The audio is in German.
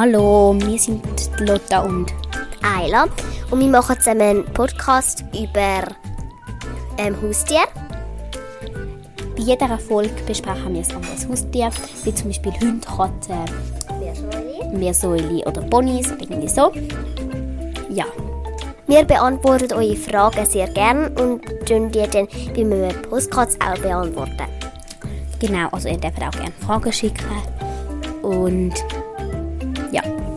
Hallo, wir sind Lotta und Ayla und wir machen zusammen einen Podcast über ähm, Haustier. Bei jeder Folge besprechen wir ein anderes Haustier, wie zum Beispiel Hunde, Katzen, Meersäule oder Ponys irgendwie so. Ja, Wir beantworten eure Fragen sehr gern und tun die dann bei meinem Podcast auch beantworten. genau, also ihr dürft auch gerne Fragen schicken und Yeah.